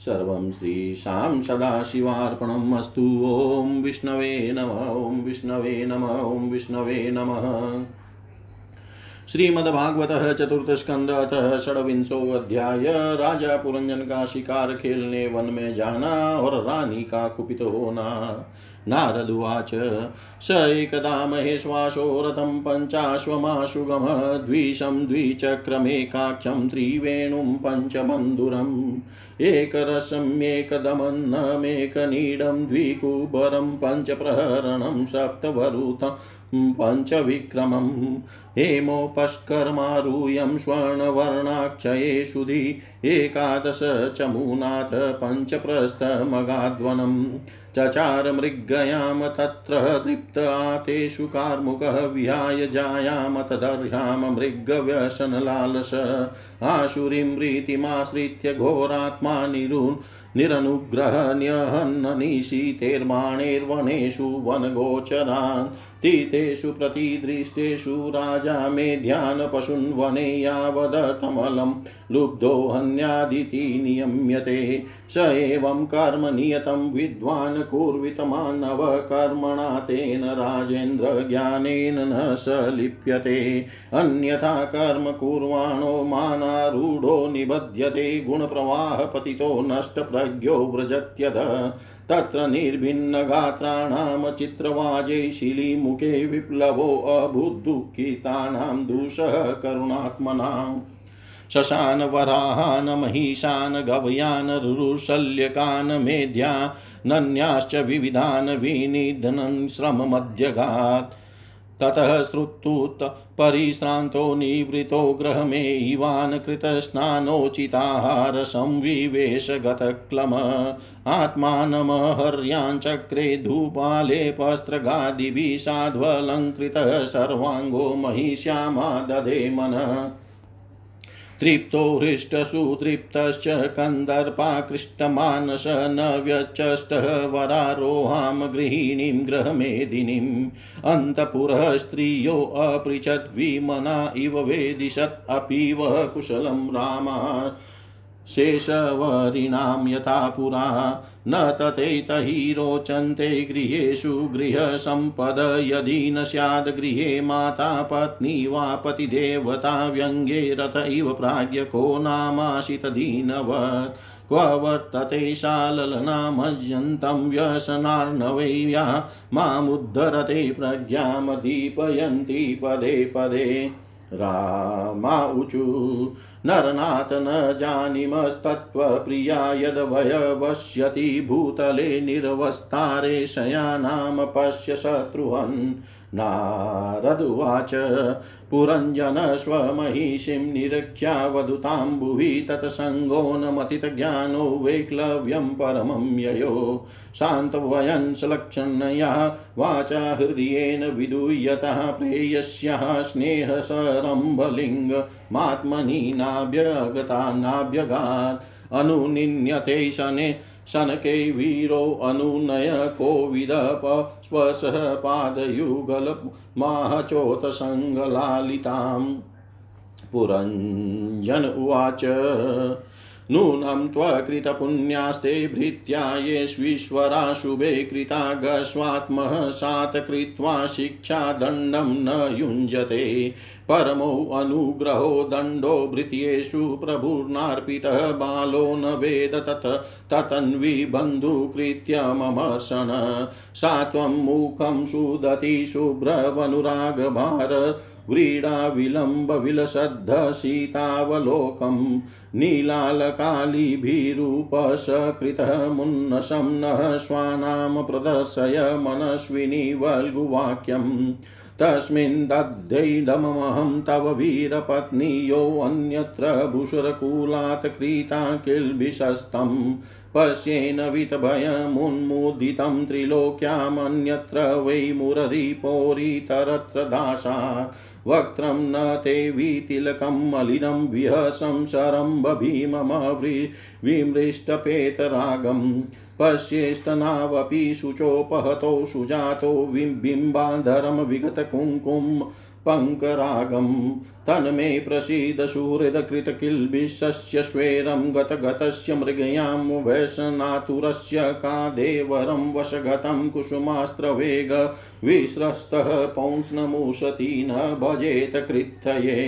सर्वं श्रीशां सदाशिवार्पणम् अस्तु। ॐ विष्णवे नम, ॐ विष्णवे नम, ॐ विष्णवे नमः। श्रीमद्भागवत चतुर्थ स्कंद अतः षडविंशो अध्याय राजा पुरंजन का शिकार खेलने वन में जाना और रानी का कुपित होना नारदुवाच। स एकदा महेश्वासो रथं पञ्चाश्वमाशुगमः द्विशं द्विचक्रमेकाक्षं त्रिवेणुं पञ्चबन्धुरम् एकरसम्येकदमन्नमेकनीडं द्विकुबरं पञ्चप्रहरणं सप्तवरुतं पञ्चविक्रमम् हेमोपष्कर्मारूयं स्वर्णवर्णाक्षये सुधि एकादश चमूनाथ चचार मृग्गयाम तत्र तृप्त आतेषु कार्मुकः विहाय जायाम तदर्ह्यां मृग्गव्यसनलालस। आशुरीं रीतिमाश्रित्य घोरात्मा निरुन् निरनुग्रहण्यहन्ननिशीतेर्माणैर्वणेषु वनगोचरान्। तीतेषु प्रतिदृष्टेषु राजा मेध्यान् पशून् वने यावदर्थमलं। लुब्धो नियम्यते। स एवं कर्म नियतं विद्वान् कुर्वितमानवकर्मणा तेन राजेन्द्रज्ञानेन न स लिप्यते। अन्यथा कर्म कुर्वाणो मानारूढो निबध्यते। गुणप्रवाहपतितो नष्टप्रज्ञो व्रजत्यध। तत्र निर्भिन्नगात्राणां चित्रवाजै शिलीमुखे विप्लवोऽभूद्दुःखितानां दुषः करुणात्मनां। शशान वराहान महिषान् गवयान् रुरुशल्यकान् मेध्यानन्याश्च विविधान् विनिधनं श्रममध्यगात्। ततः श्रुत्तुत परिश्रान्तो निवृतो गृहमेवान् कृतस्नानोचिताहार संविवेशगतक्लम आत्मानमहर्याञ्चक्रे धूपालेपस्त्रगादिभिः साध्वलङ्कृतः सर्वाङ्गो महिष्यामा दधे मनः। तृप्तो हृष्टसुतृप्तश्च कन्दर्पाकृष्टमानस न व्यचष्टः वरारोहां गृहिणीं गृहमेदिनीम्। अन्तपुरः स्त्रियोऽपृच्छद्विमना इव वेदिशत् अपि वः कुशलं रामा। शेषवरिणां यथा पुरा। न तथैतहि रोचन्ते गृहेषु गृहसम्पद। यदि न स्याद् गृहे माता पत्नी वा पतिदेवता व्यङ्गे रथ इव प्राज्ञको नामाशितदीनवत् क्व वर्तते शाललनामज्यन्तं व्यसनार्णवैया मामुद्धरते प्रज्ञां दीपयन्ति पदे पदे। रामाऊचु नरनाथ न जानीमस्तत्त्वप्रिया यद्वयवश्यति भूतले निरवस्तारे शयानां पश्य शत्रुहन्। नारदुवाच पुरञ्जन स्वमहिषीं निरक्ष्या वधुतां भुवि तत्सङ्गो न मतितज्ञानो वैक्लव्यं परमं ययो। शान्तवयन् सलक्षणया वाचा हृदयेन विदूयतः प्रेयस्यः स्नेहसरम्भलिङ्गमात्मनि नाभ्यगता नाभ्यगात् अनुनिन्यते शने शनके वीरो अनुनय कोविदप स्वसः पादयुगलमाहचोतसङ्गलालिताम् पुरञ्जन उवाच। नूनं त्वकृतपुण्यास्ते भृत्या येष्वीश्वरा शुभे कृतागस्वात्मः सात् कृत्वा शिक्षादण्डं न युञ्जते। परमो अनुग्रहो दण्डो भृत्येषु प्रभुर्नार्पितः बालो न वेद तत् ततन्वी बन्धुकृत्य मम शन सा त्वं मुखं सुदति शुभ्रवनुरागभार। व्रीडाविलम्बविलसद्धसीतावलोकं नीलालकालिभिरूपसकृतः मुन्नशं नः स्वानां प्रदर्शय मनस्विनी वल्गुवाक्यम् तस्मिन् दग्धैदमहं तव वीरपत्नी योऽन्यत्र भूषुरकुलात् क्रीता किल्बिषस्तम् पश्येन वितभयमुन्मुदितं त्रिलोक्यामन्यत्र वै मुररिपोरितरत्र दाशात् वक्त्रं न ते वितिलकं मलिनं विहसं शरम्भभीमम विमृष्टपेतरागम्। पश्येस्तनावपि शुचोपहतो सुजातो बिम्बाधरं विगतकुङ्कुम पङ्करागं तन्मे प्रसीद सुहृदकृतकिल्बिषस्य स्वेरं गतगतस्य मृगयां वैशनातुरस्य कादेवरं वशगतं कुसुमास्त्रवेग विस्रस्तः पौंस्नमुशति न भजेत कृत्यये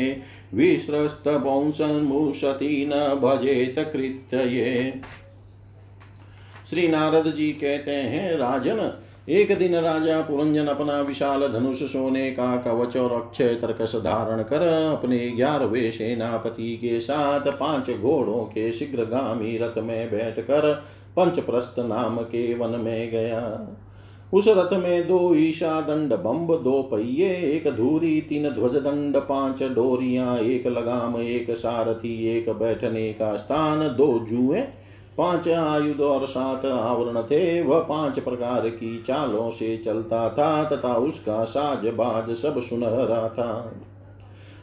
विस्रस्तपौंसमुशति न भजेत कृत्यये श्री नारद जी कहते हैं, राजन, एक दिन राजा पुरंजन अपना विशाल धनुष सोने का कवच और अक्षय तर्कस धारण कर अपने ग्यारहवें सेनापति के साथ पाँच घोड़ों के शीघ्रगामी रथ में बैठकर पंचप्रस्थ नाम के वन में गया। उस रथ में दो ईशा दंड बम्ब दो पहिए, एक धूरी, तीन ध्वज दंड पाँच डोरिया, एक लगाम, एक सारथी, एक बैठने का स्थान, दो जुए पाँच आयुध और सात आवरण थे। वह पाँच प्रकार की चालों से चलता था तथा उसका साज बाज सब सुनहरा था।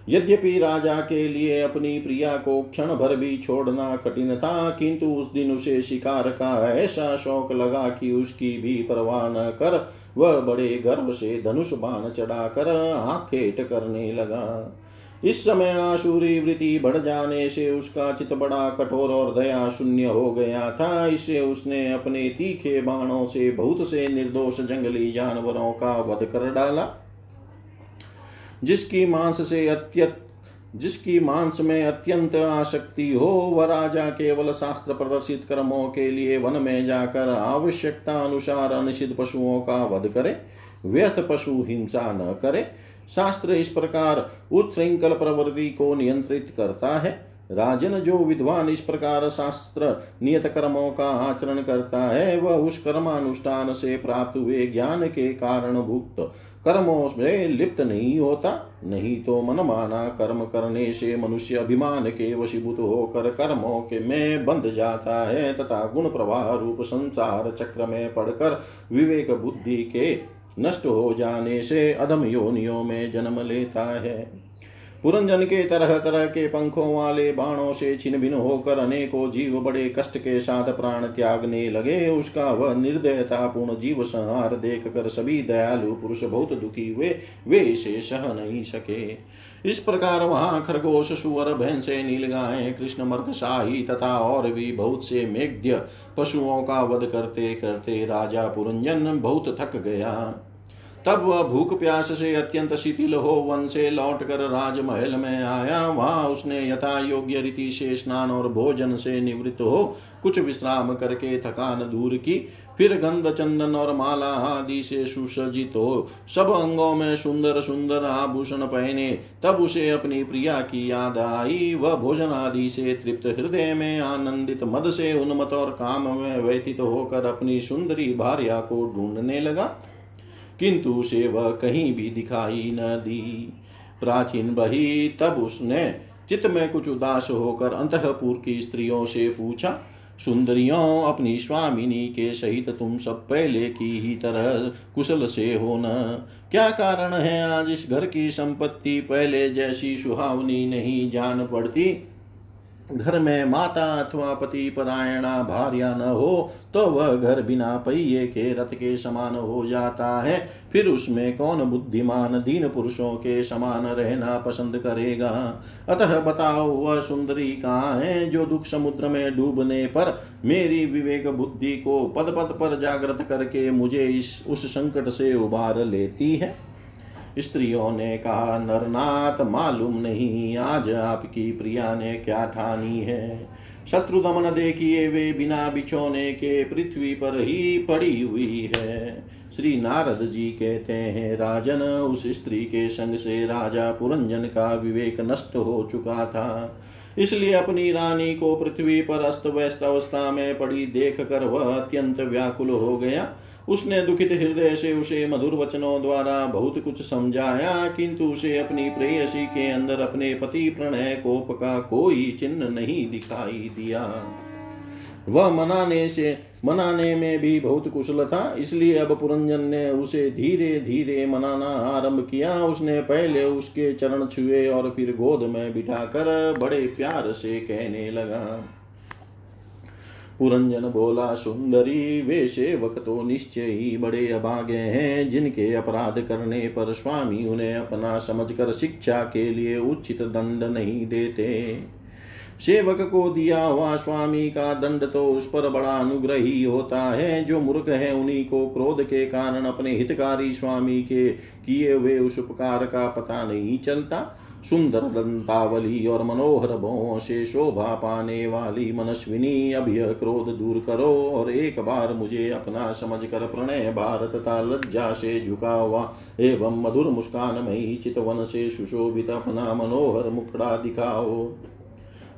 यद्यपि राजा के लिए अपनी प्रिया को क्षण भर भी छोड़ना कठिन था, किंतु उस दिन उसे शिकार का ऐसा शौक लगा कि उसकी भी परवाह न कर, वह बड़े गर्व से धनुष बाण चढ़ाकर आखेट करने लगा। इस समय आशुरी वृत्ति बढ़ जाने से उसका चित बड़ा कठोर और दया शून्य हो गया था। इससे उसने अपने तीखे बाणों से बहुत से निर्दोष जंगली जानवरों का वध कर डाला, जिसकी मांस से अत्यंत, जिसकी मांस में अत्यंत आसक्ति हो, वह राजा केवल शास्त्र प्रदर्शित कर्मों के लिए वन में जाकर आवश्यकता अनुसार अनिषिद्ध पशुओं का वध करे, व्यर्थ पशु हिंसा न करे शास्त्र इस प्रकार उत्श्रृंखल प्रवृत्ति को नियंत्रित करता है। राजन जो विद्वान इस प्रकार शास्त्र नियत कर्मों का आचरण करता है, वह उस कर्मानुष्ठान से प्राप्त हुए ज्ञान के कारण भुक्त कर्मों में लिप्त नहीं होता। नहीं तो मनमाना कर्म करने से मनुष्य अभिमान के वशीभूत होकर कर्मों के में बंध जाता है, तथा गुण प्रवाह रूप संसार चक्र में पड़कर विवेक बुद्धि के नष्ट हो जाने से अधम योनियों में जन्म लेता है। पुरंजन के तरह तरह के पंखों वाले बाणों से छिन भिन होकर अनेकों जीव बड़े कष्ट के साथ प्राण त्यागने लगे। उसका वह निर्दयता पूर्ण जीव संहार देख कर सभी दयालु पुरुष बहुत दुखी हुए। वे इसे सह नहीं सके। इस प्रकार वहाँ खरगोश, सुअर, भैंसे नीलगाय कृष्ण मर्ग शाही तथा और भी बहुत से मेघ्य पशुओं का वध करते करते राजा पुरंजन बहुत थक गया। तब वह भूख प्यास से अत्यंत शिथिल हो वन से लौट कर राजमहल में आया। वहाँ उसने यथा योग्य रीति से स्नान और भोजन से निवृत्त हो कुछ विश्राम करके थकान दूर की। फिर गंध चंदन और माला आदि से सुसज्जित हो। सब अंगों में सुंदर सुंदर आभूषण पहने, तब उसे अपनी प्रिया की याद आई। वह भोजन आदि से तृप्त हृदय में आनंदित मद से उन्मत और काम में व्यतीत होकर अपनी सुंदरी भार्या को ढूँढने लगा। किंतु उसे वह कहीं भी दिखाई न दी। प्राचीन बही, तब उसने चित्त में कुछ उदास होकर अंतपुर की स्त्रियों से पूछा, सुंदरियों, अपनी स्वामिनी के सहित तुम सब पहले की ही तरह कुशल से हो न। क्या कारण है आज इस घर की संपत्ति पहले जैसी सुहावनी नहीं जान पड़ती? घर में माता अथवा पति परायणा भार्या न हो तो वह घर बिना पहिए के रथ के समान हो जाता है। फिर उसमें कौन बुद्धिमान दीन पुरुषों के समान रहना पसंद करेगा? अतः बताओ, वह सुंदरी कहाँ है जो दुख समुद्र में डूबने पर मेरी विवेक बुद्धि को पद पद पर जागृत करके मुझे इस, उस संकट से उबार लेती है? स्त्रियों ने कहा, नरनाथ, मालूम नहीं, आज आपकी प्रिया ने क्या ठानी है? शत्रु दमन देखिए, वे बिना बिछोने के पृथ्वी पर ही पड़ी हुई है। श्री नारद जी कहते हैं, राजन, उस स्त्री के संग से राजा पुरंजन का विवेक नष्ट हो चुका था। इसलिए अपनी रानी को पृथ्वी पर अस्त व्यस्त अवस्था में पड़ी देख कर वह अत्यंत व्याकुल हो गया। उसने दुखित हृदय से उसे मधुर वचनों द्वारा बहुत कुछ समझाया, किंतु उसे अपनी प्रेयसी के अंदर अपने पति प्रणय कोप का कोई चिन्ह नहीं दिखाई दिया। वह मनाने से, मनाने में भी बहुत कुशल था, इसलिए अब पुरंजन ने उसे धीरे धीरे मनाना आरंभ किया। उसने पहले उसके चरण छुए और फिर गोद में बिठाकर बड़े प्यार से कहने लगा। पुरंजन बोला, सुंदरी, वे सेवक तो निश्चय ही बड़े अभागे हैं, जिनके अपराध करने पर स्वामी उन्हें अपना समझकर शिक्षा के लिए उचित दंड नहीं देते। सेवक को दिया हुआ स्वामी का दंड तो उस पर बड़ा अनुग्रह होता है। जो मूर्ख है, उन्हीं को क्रोध के कारण अपने हितकारी स्वामी के किए हुए उस उपकार का पता नहीं चलता। सुंदर दंतावली और मनोहर भवों से शोभा पाने वाली मनस्विनी, अब यह क्रोध दूर करो और एक बार मुझे अपना समझ कर प्रणय भारत तथा लज्जा से झुका हुआ एवं मधुर मुस्कान मई चितवन से सुशोभित अपना मनोहर मुखड़ा दिखाओ।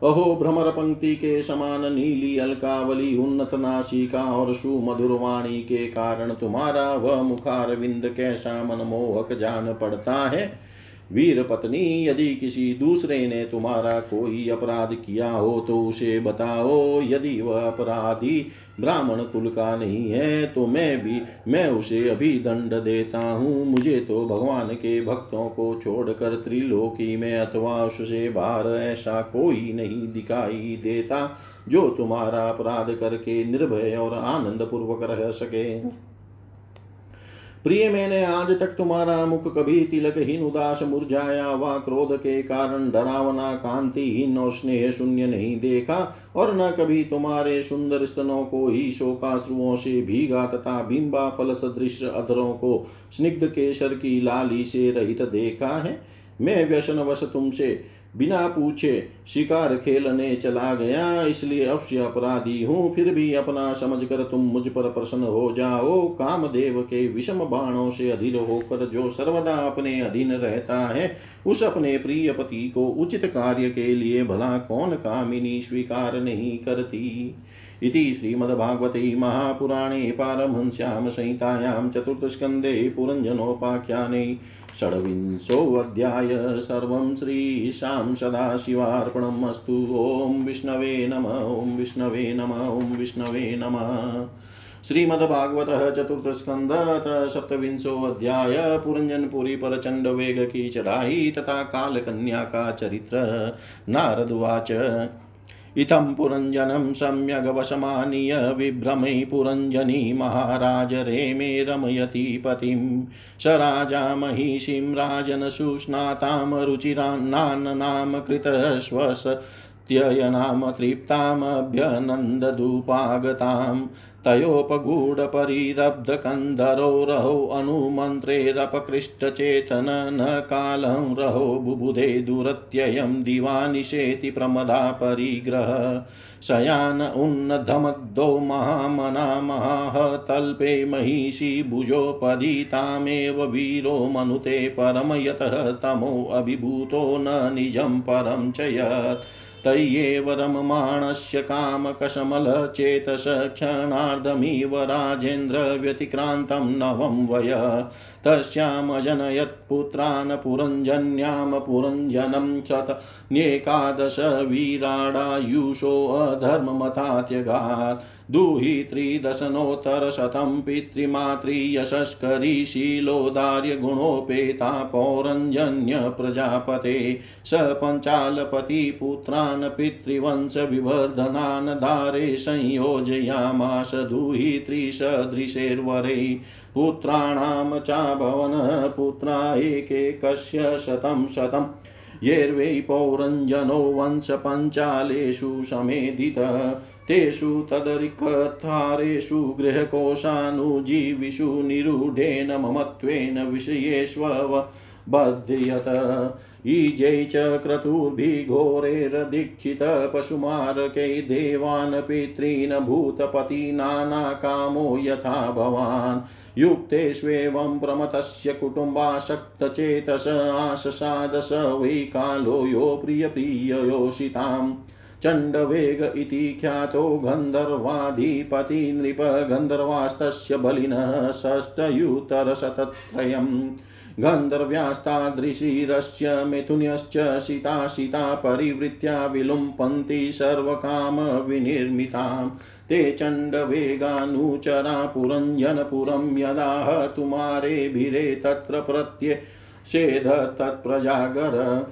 अहो भ्रमर पंक्ति के समान नीली अलकावली, उन्नत नासिका और सुमधुर वाणी के कारण तुम्हारा वह मुखार विंद कैसा मनमोहक जान पड़ता है। वीर पत्नी, यदि किसी दूसरे ने तुम्हारा कोई अपराध किया हो तो उसे बताओ, यदि वह अपराधी ब्राह्मण कुल का नहीं है तो मैं भी, मैं उसे अभी दंड देता हूँ। मुझे तो भगवान के भक्तों को छोड़कर त्रिलोकी में अथवा उससे बाहर ऐसा कोई नहीं दिखाई देता, जो तुम्हारा अपराध करके निर्भय और आनंद पूर्वक रह सके। प्रिय मैंने, आज तक तुम्हारा मुख कभी तिलकहीन उदास मुरझाया व क्रोध के कारण डरावना, कांतिहीन और स्नेह शून्य नहीं देखा, और न कभी तुम्हारे सुंदर स्तनों को ही शोकाश्रुओं से भीगा तथा बिंबा फल सदृश अधरों को स्निग्ध केसर की लाली से रहित देखा है। मैं व्यसन वश तुमसे बिना पूछे शिकार खेलने चला गया, इसलिए अवश्य अपराधी हूँ, फिर भी अपना समझकर तुम मुझ पर प्रसन्न हो जाओ। कामदेव के विषम बाणों से अधीर होकर जो सर्वदा अपने अधीन रहता है, उस अपने प्रिय पति को उचित कार्य के लिए भला कौन कामिनी स्वीकार नहीं करती। इति श्रीमद्भागवते महापुराणे पारमहंस्यां संहितायां चतुर्थस्कन्धे पुरञ्जनोपाख्याने षड्विंशोऽध्याय सर्वं श्रीशां सदाशिवार्पणम् अस्तु। ॐ विष्णवे नम ओं विष्णवे नम, ॐ विष्णवे नमः। श्रीमद्भागवत चतुर्थ सप्तविंशो अध्याय पुरंजनपुरी पर चंड वेग की चढ़ाई तथा काल कन्या का चरित्र नारदुवाच इतं पुरञ्जनं सम्यगवशमानीय विभ्रमै पुरञ्जनी महाराज रेमे रमयति पतिं स राजा महिषीं राजनसुस्नातां रुचिरान्नान्नाम कृतश्वसत्ययनां तृप्तामभ्यनन्दधूपागताम् तयोपगूढपरिरब्धकन्धरो रहो अनुमन्त्रेरपकृष्टचेतन न कालं रहो बुबुधे दुरत्ययं दिवानिशेति प्रमदा परिग्रह। शयान उन्नधमग्धो महामना महाहतल्पे महिषी भुजोपदीतामेव वीरो मनुते परम यतः तमोऽभिभूतो न निजं परं च यत् तय्येव रममाणस्य कामकशमलचेतसक्षणार्धमिव राजेन्द्रव्यतिक्रान्तं राजेन्द्र व्यतिक्रान्तं नवं वय। तस्यामजनयत्पुत्रान् पुरञ्जन्यां पुरञ्जनं सत न्येकादश वीराडायुषोऽधर्ममतात्यगात् दूहि त्रिदशनोत्तरशतं शीलोदार्यगुणोपेता पौरञ्जन्यप्रजापते स पञ्चालपतिपुत्रान् पितृवंशविवर्धनान् दारे संयोजयामास दूहि त्रिसदृशैर्वरै। पुत्राणां चाभवन पुत्रा एकैकस्य शतं शतम्। येर्वै पौरञ्जनो वंशपञ्चालेषु समेधित। तेषु तदरिकथारेषु गृहकोशानुजीविषु निरूढेन ममत्वेन विषयेष्वबध्यत ईजै च क्रतुर्भिघोरैरदीक्षितपशुमारकै देवान् पितॄन् भूतपतिनानाकामो यथा भवान्। युक्तेष्वेवं प्रमतस्य कुटुम्बासक्तचेतस आशसादश वै कालो यो प्रियप्रिययोषिताम् चण्डवेग इति ख्यातो गन्धर्वाधिपति नृप गन्धर्वास्तस्य बलिनः षष्टयुतरशतत्रयम् गन्धर्व्यास्तादृशिरस्य मिथुन्यश्च सीता सीता परिवृत्या विलुम्पन्ति सर्वकामविनिर्मितां ते चण्डवेगानुचरा पुरञ्जनपुरं यदा हर्तुमारेभिरे तत्र प्रत्यषेध तत्प्रजागर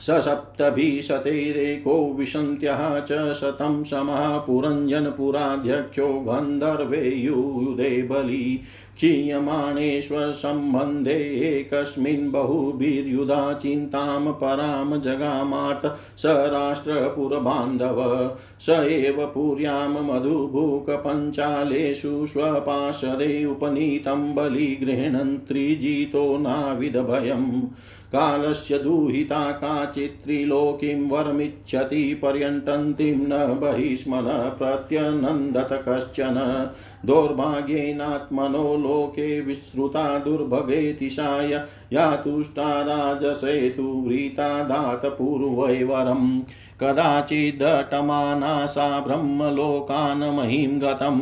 ससप्तभिशतैरेको विशन्त्यः च शतं समः पुरञ्जनपुराध्यक्षो गन्धर्वे युधे बली। क्षीयमाणेष्वसम्बन्धे एकस्मिन् बहुभिर्युधा चिन्तां परां जगामार्त स राष्ट्रपुरबान्धव, स एव पुर्यां मधुभूकपञ्चालेषु स्वपाशदे उपनीतं बलिगृह्णन् त्रिजितो नाविदभयम्। कालस्य दुहिता काचित्त्रिलोकीं वरमिच्छति पर्यटन्तीं न बहिस्मन प्रत्यनन्दत कश्चन। दौर्भाग्येनात्मनो लोके विश्रुता दुर्भगेतिशाय या तुष्टा राजसेतु व्रीता दात पूर्वैवरम् कदाचिदटमाना सा ब्रह्मलोकान् महीं गतं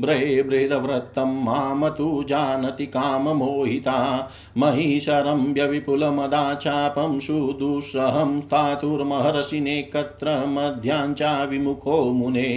बृहृदवृत्तं माम तु जानति काममोहिता महिशरम्य विपुलमदा चापं सुदुःसहं स्थातुर्महर्षिनेकत्र मध्याञ्चा विमुखो मुने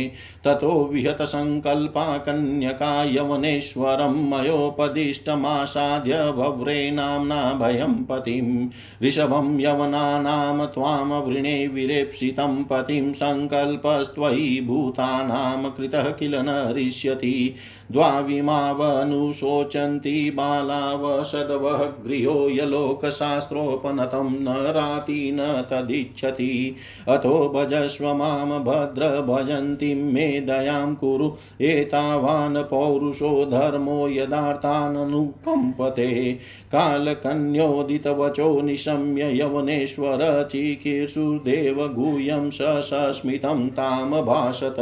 ततो विहतसङ्कल्पा कन्यका यवनेश्वरं मयोपदिष्टमासाद्य भव्रे नाम्ना भयं पतिं ऋषभं यवनानां त्वां वृणे विरेप्सित प्रीतं पतिं सङ्कल्पस्त्वयि भूतानां कृतः किल न हरिष्यति द्वाविमावनुशोचन्ति बालावसदवः गृहो यलोकशास्त्रोपनतं न राति न तदिच्छति। अतो भजस्व माँ भद्र मे दयां कुरु। एतावान् पौरुषो धर्मो यदार्थाननुकम्पते। कालकन्योदितवचो निशम्य यवनेश्वर चिकीर्षुर्देव गुह्यं सस्मितं ताम भाषत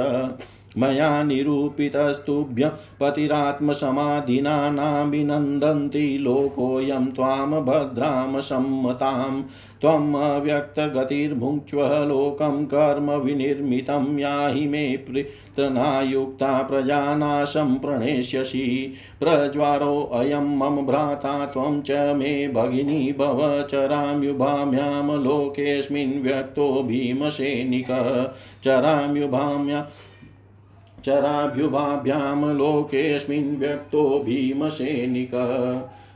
मया निरूपितस्तुभ्य पतिरात्मसमाधिना नाभिनन्दन्ति लोकोऽयं त्वां भद्रां सम्मतां त्वम् अव्यक्तगतिर्भुङ्क्ष्व लोकं कर्म विनिर्मितं याहि मे पृतनायुक्ता प्रजानाशं प्रणेष्यसि। प्रज्वारोऽयं मम भ्राता, त्वं च मे भगिनी भव चराम्युभाम्यां लोकेऽस्मिन् व्यक्तो भीमसेनिकः। चराम्युभाम्या चराभ्युभाभ्याम लोकेऽस्मिन् व्यक्तो भीमसेनिक।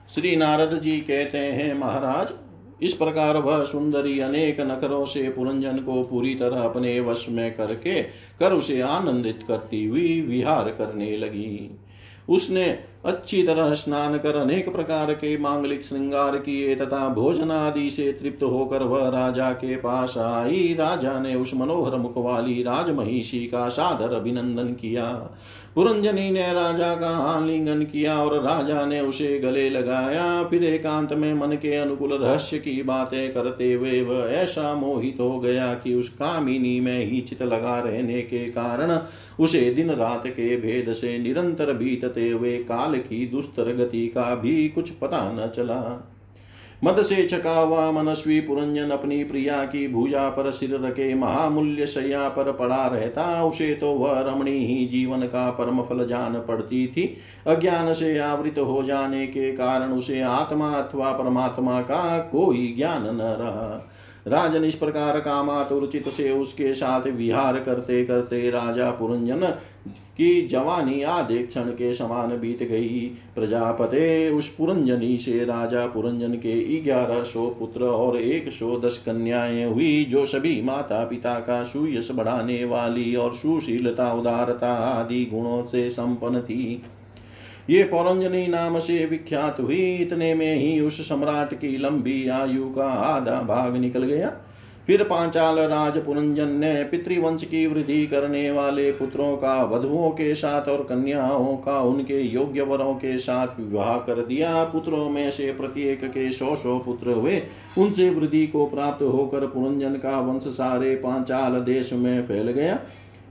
श्री नारद जी कहते हैं, महाराज, इस प्रकार वह सुंदरी अनेक नखरों से पुरंजन को पूरी तरह अपने वश में करके कर उसे आनंदित करती हुई विहार करने लगी। उसने अच्छी तरह स्नान कर अनेक प्रकार के मांगलिक श्रृंगार किए तथा भोजन आदि से तृप्त होकर वह राजा के पास आई। राजा ने उस मनोहर मुख वाली राजमहिषी का सादर अभिनंदन किया। पुरंजनी ने राजा का आलिंगन किया और राजा ने उसे गले लगाया। फिर एकांत में मन के अनुकूल रहस्य की बातें करते हुए वह ऐसा मोहित हो गया कि उस कामिनी में ही चित लगा रहने के कारण उसे दिन रात के भेद से निरंतर बीतते हुए काल की दुस्तर गति का भी कुछ पता न चला। मद से चका हुआ मनस्वी पुरंजन अपनी प्रिया की भूजा पर सिर रखे महामूल्य शैया पर पड़ा रहता, उसे तो वह रमणी ही जीवन का परम फल जान पड़ती थी। अज्ञान से आवृत हो जाने के कारण उसे आत्मा अथवा परमात्मा का कोई ज्ञान न रहा। राजन इस प्रकार कामातुरचित से उसके साथ विहार करते करते राजा पुरंजन की जवानी आधे क्षण के समान बीत गई। प्रजापते उस पुरंजनी से राजा पुरंजन के ग्यारह सौ पुत्र और एक सौ दस कन्याएँ हुई, जो सभी माता पिता का सुयश बढ़ाने वाली और सुशीलता, उदारता आदि गुणों से संपन्न थी। ये पौरंजनी नाम से विख्यात हुई। इतने में ही उस सम्राट की लंबी आयु का आधा भाग निकल गया। फिर पांचाल राज पुरंजन ने पितृवंश की वृद्धि करने वाले पुत्रों का, वधुओं के साथ और कन्याओं का, उनके योग्य वरों के साथ विवाह कर दिया। पुत्रों में से प्रत्येक के सौ सौ पुत्र हुए। उनसे वृद्धि को प्राप्त होकर पुरंजन का वंश सारे पांचाल देश में फैल गया।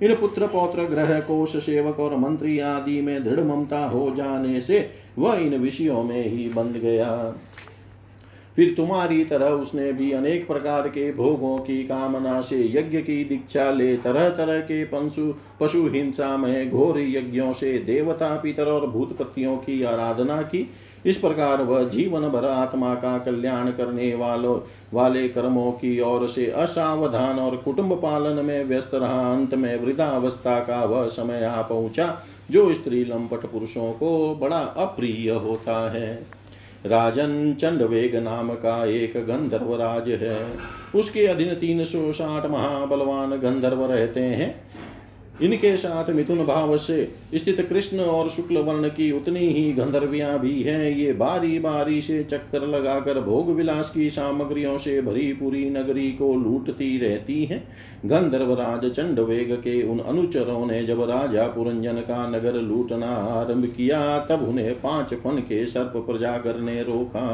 इन पुत्र पौत्र, ग्रह कोश सेवक और मंत्री आदि में दृढ़ ममता हो जाने से वह इन विषयों में ही बंध गया। फिर तुम्हारी तरह उसने भी अनेक प्रकार के भोगों की कामना से यज्ञ की दीक्षा ले तरह तरह के पशु पशु हिंसा में घोर यज्ञों से देवता, पितर और भूतपतियों की आराधना की। इस प्रकार वह जीवन भर आत्मा का कल्याण करने वालों, वाले कर्मों की ओर से असावधान और कुटुंब पालन में व्यस्त रहा। अंत में वृद्धावस्था का वह समय आ पहुँचा, जो स्त्री लंपट पुरुषों को बड़ा अप्रिय होता है। राजन चंडवेग नाम का एक गंधर्व राज है। उसके अधीन तीन सौ साठ महाबलवान गंधर्व रहते हैं। इनके साथ मिथुन भाव से स्थित कृष्ण और शुक्ल वर्ण की उतनी ही गंधर्वियाँ भी हैं। ये बारी बारी से चक्कर लगाकर भोग विलास की सामग्रियों से भरी पूरी नगरी को लूटती रहती हैं। गंधर्व राज चंड वेग के उन अनुचरों ने जब राजा पुरंजन का नगर लूटना आरंभ किया, तब उन्हें पाँच फन के सर्प प्रजागर ने रोका।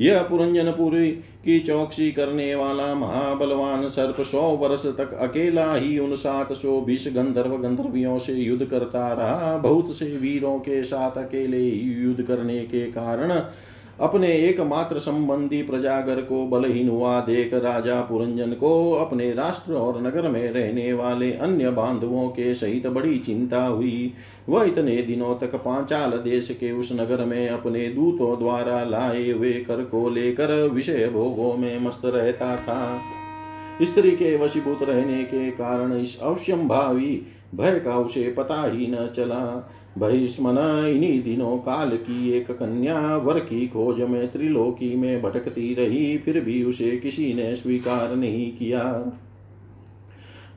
यह पुरंजनपुरी की चौकसी करने वाला महाबलवान सर्प सौ वर्ष तक अकेला ही उन सात सौ बीस गंधर्व गंधर्वियों से युद्ध करता रहा। बहुत से वीरों के साथ अकेले ही युद्ध करने के कारण अपने एकमात्र संबंधी प्रजागर को बलहीन हुआ देख राजा पुरंजन को अपने राष्ट्र और नगर में रहने वाले अन्य बांधवों के सहित बड़ी चिंता हुई। वह इतने दिनों तक पांचाल देश के उस नगर में अपने दूतों द्वारा लाए हुए कर को लेकर विषय भोगों में मस्त रहता था। स्त्री के वशीभूत रहने के कारण इस अवश्यम भय का उसे पता ही न चला। भैष्मन इन्हीं दिनों काल की एक कन्या वर की खोज में त्रिलोकी में भटकती रही, फिर भी उसे किसी ने स्वीकार नहीं किया।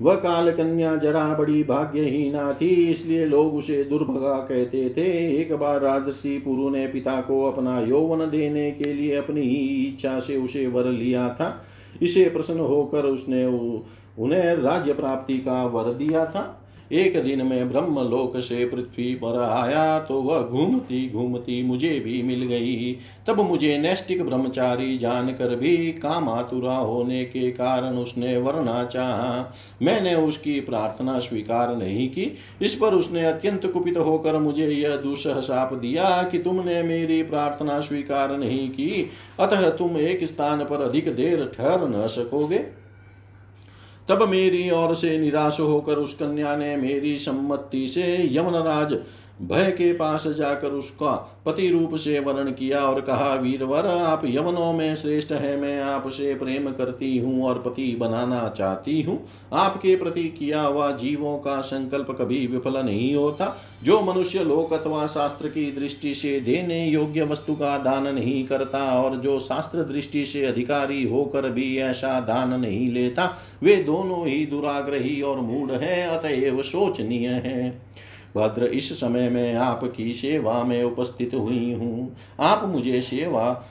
वह काल कन्या जरा बड़ी भाग्यहीना थी, इसलिए लोग उसे दुर्भगा कहते थे। एक बार राजसी पुरु ने पिता को अपना यौवन देने के लिए अपनी ही इच्छा से उसे वर लिया था। इसे प्रसन्न होकर उसने उन्हें राज्य प्राप्ति का वर दिया था। एक दिन में ब्रह्म लोक से पृथ्वी पर आया तो वह घूमती घूमती मुझे भी मिल गई। तब मुझे नैष्टिक ब्रह्मचारी जानकर भी कामातुरा होने के कारण उसने वरना चाहा। मैंने उसकी प्रार्थना स्वीकार नहीं की। इस पर उसने अत्यंत कुपित होकर मुझे यह दुसह साप दिया कि तुमने मेरी प्रार्थना स्वीकार नहीं की। अतः तुम एक स्थान पर अधिक देर ठहर न सकोगे। तब मेरी ओर से निराश होकर उस कन्या ने मेरी सम्मति से यमनराज भय के पास जाकर उसका पति रूप से वर्ण किया और कहा, वीरवर, आप यवनों में श्रेष्ठ है, मैं आपसे प्रेम करती हूँ और पति बनाना चाहती हूँ। आपके प्रति किया हुआ जीवों का संकल्प कभी विफल नहीं होता। जो मनुष्य लोक अथवा शास्त्र की दृष्टि से देने योग्य वस्तु का दान नहीं करता और जो शास्त्र दृष्टि से अधिकारी होकर भी ऐसा दान नहीं लेता, वे दोनों ही दुराग्रही और मूढ़ है, अतएव शोचनीय है। भद्र इस समय में आपकी सेवा में उपस्थित हुई हूँ। आप मुझे सेवा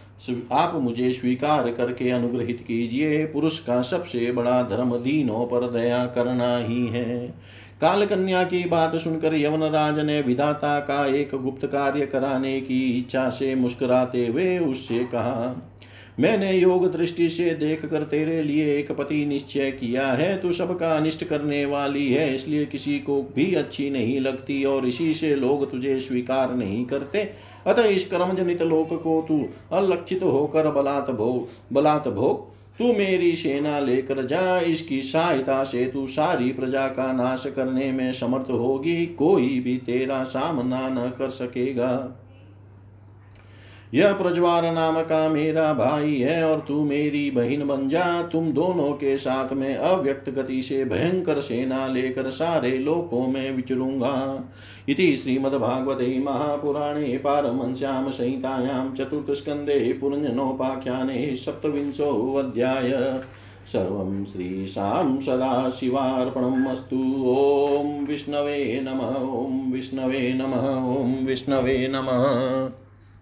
आप मुझे स्वीकार करके अनुग्रहित कीजिए। पुरुष का सबसे बड़ा धर्म दीनों पर दया करना ही है। काल कन्या की बात सुनकर यवनराज ने विधाता का एक गुप्त कार्य कराने की इच्छा से मुस्कुराते हुए उससे कहा मैंने योग दृष्टि से देख कर तेरे लिए एक पति निश्चय किया है, तू सबका अनिष्ट करने वाली है, इसलिए किसी को भी अच्छी नहीं लगती और इसी से लोग तुझे स्वीकार नहीं करते। अतः इस कर्म जनित लोक को तू अलक्षित होकर बलात् भोग बलात् भोग, तू मेरी सेना लेकर जा, इसकी सहायता से तू सारी प्रजा का नाश करने में समर्थ होगी, कोई भी तेरा सामना न कर सकेगा। यह प्रज्वार नाम का मेरा भाई है और तू मेरी बहन बन जा। तुम दोनों के साथ में अव्यक्त गति से भयंकर सेना लेकर सारे लोकों में विचरूँगा। इति श्रीमद्भागवते महापुराणे पारमश्याम संहितायां चतुर्थ चतुर्थस्कन्धे पुरञ्जनोपाख्याने सप्तविंशोऽध्याय। सर्वं श्रीशां सदाशिवार्पणम् अस्तु। ॐ विष्णवे नमः, ॐ विष्णवे नमः, ॐ विष्णवे नमः।